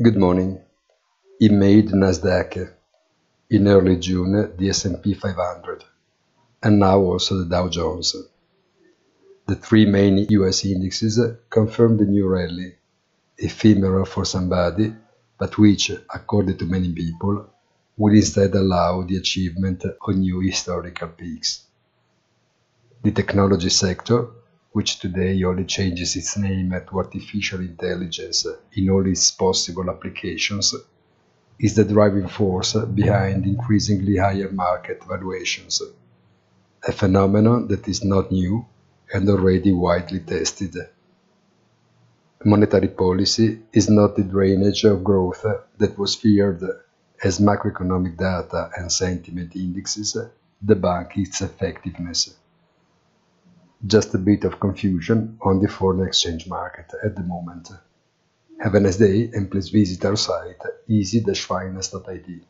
Good morning. In made Nasdaq. In early June, the S&P 500. And now also the Dow Jones. The three main US indexes confirmed the new rally, ephemeral for somebody, but which, according to many people, will instead allow the achievement of new historical peaks. The technology sector which today only changes its name to artificial intelligence in all its possible applications, is the driving force behind increasingly higher market valuations, a phenomenon that is not new and already widely tested. Monetary policy is not the drainage of growth that was feared as macroeconomic data and sentiment indexes debunk its effectiveness just a bit of confusion on the foreign exchange market at the moment. Have a nice day and please visit our site easy-finance.it.